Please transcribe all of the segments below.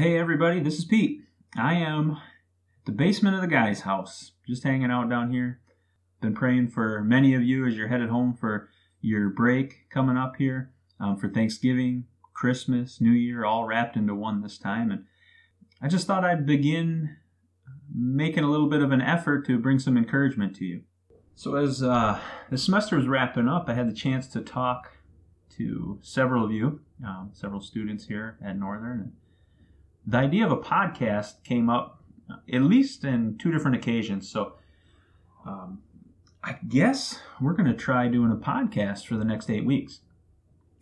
Hey everybody, this is Pete. I am the basement of the guy's house, just hanging out down here. Been praying for many of you as you're headed home for your break coming up here um, for Thanksgiving, Christmas, New Year, all wrapped into one this time. And I just thought I'd begin making a little bit of an effort to bring some encouragement to you. So as uh, the semester was wrapping up, I had the chance to talk to several of you, um, several students here at Northern. The idea of a podcast came up at least in two different occasions. So um, I guess we're going to try doing a podcast for the next eight weeks.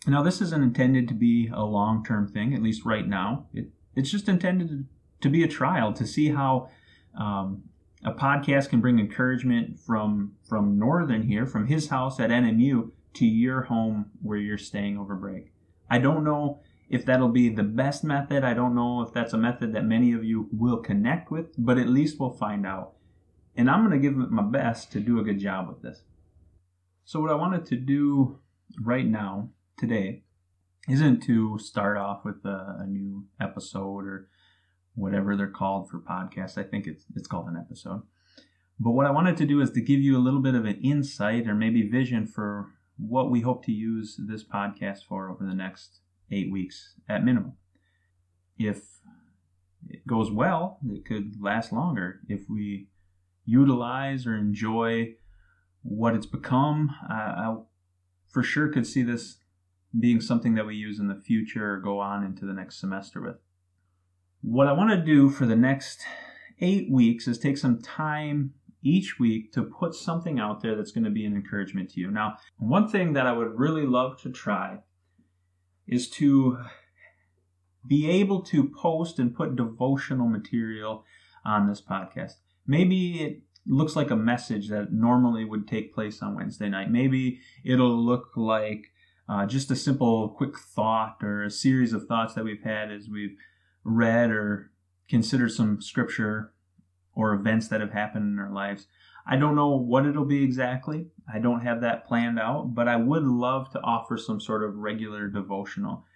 Now, this isn't intended to be a long term thing, at least right now. It, it's just intended to be a trial to see how um, a podcast can bring encouragement from from Northern here, from his house at NMU to your home where you're staying over break. I don't know if that'll be the best method. I don't know if that's a method that many of you will connect with, but at least we'll find out. And I'm going to give it my best to do a good job with this. So, what I wanted to do right now, today, isn't to start off with a, a new episode or whatever they're called for podcasts. I think it's, it's called an episode. But what I wanted to do is to give you a little bit of an insight or maybe vision for what we hope to use this podcast for over the next eight weeks at minimum. If it goes well, it could last longer. If we utilize or enjoy what it's become, I, I for sure could see this being something that we use in the future or go on into the next semester with. What I want to do for the next eight weeks is take some time each week to put something out there that's going to be an encouragement to you. Now, one thing that I would really love to try is to be able to post and put devotional material on this podcast. Maybe it looks like a message that normally would take place on Wednesday night. Maybe it'll look like uh, just a simple, quick thought or a series of thoughts that we've had as we've read or considered some scripture or events that have happened in our lives. I don't know what it'll be exactly. I don't have that planned out, but I would love to offer some sort of regular devotional.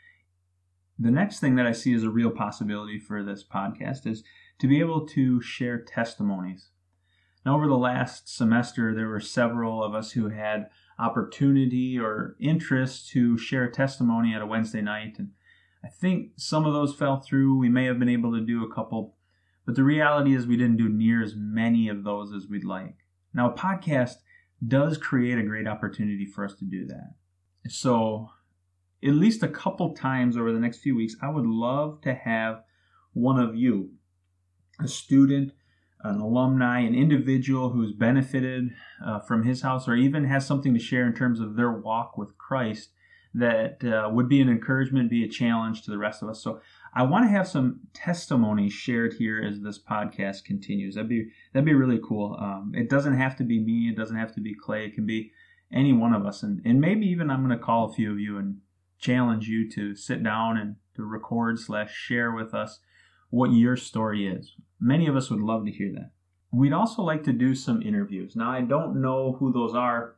The next thing that I see as a real possibility for this podcast is to be able to share testimonies. Now, over the last semester, there were several of us who had opportunity or interest to share a testimony at a Wednesday night. And I think some of those fell through. We may have been able to do a couple, but the reality is we didn't do near as many of those as we'd like. Now, a podcast does create a great opportunity for us to do that. So, at least a couple times over the next few weeks, I would love to have one of you, a student, an alumni, an individual who's benefited uh, from his house or even has something to share in terms of their walk with Christ that uh, would be an encouragement, be a challenge to the rest of us. So I want to have some testimonies shared here as this podcast continues. That'd be that'd be really cool. Um, it doesn't have to be me. It doesn't have to be Clay. It can be any one of us, and and maybe even I'm going to call a few of you and challenge you to sit down and to record slash share with us what your story is. Many of us would love to hear that. We'd also like to do some interviews. Now I don't know who those are.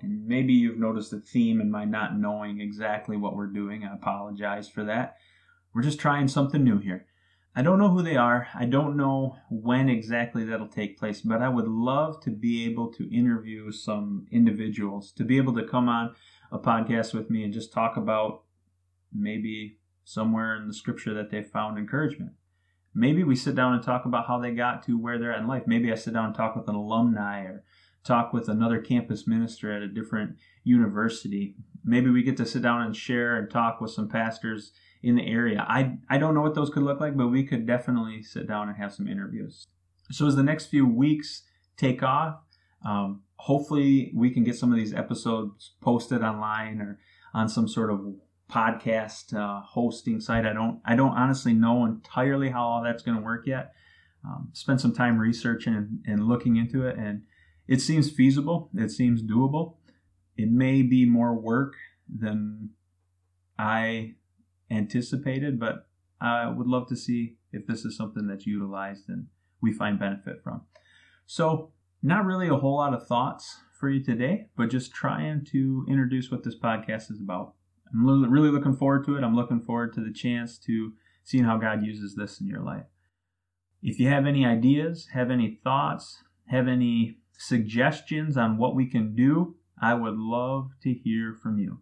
And maybe you've noticed a theme in my not knowing exactly what we're doing. I apologize for that. We're just trying something new here. I don't know who they are. I don't know when exactly that'll take place, but I would love to be able to interview some individuals, to be able to come on a podcast with me and just talk about maybe somewhere in the scripture that they found encouragement. Maybe we sit down and talk about how they got to where they're at in life. Maybe I sit down and talk with an alumni or talk with another campus minister at a different university. Maybe we get to sit down and share and talk with some pastors in the area. I, I don't know what those could look like, but we could definitely sit down and have some interviews. So, as the next few weeks take off, um, hopefully we can get some of these episodes posted online or on some sort of podcast uh, hosting site. I don't I don't honestly know entirely how all that's going to work yet. Um, some time researching and, and looking into it, and it seems feasible. It seems doable. It may be more work than I anticipated, but I would love to see if this is something that's utilized and we find benefit from. So, not really a whole lot of thoughts for you today, but just trying to introduce what this podcast is about. I'm really looking forward to it. I'm looking forward to the chance to seeing how God uses this in your life. If you have any ideas, have any thoughts, have any suggestions on what we can do, I would love to hear from you.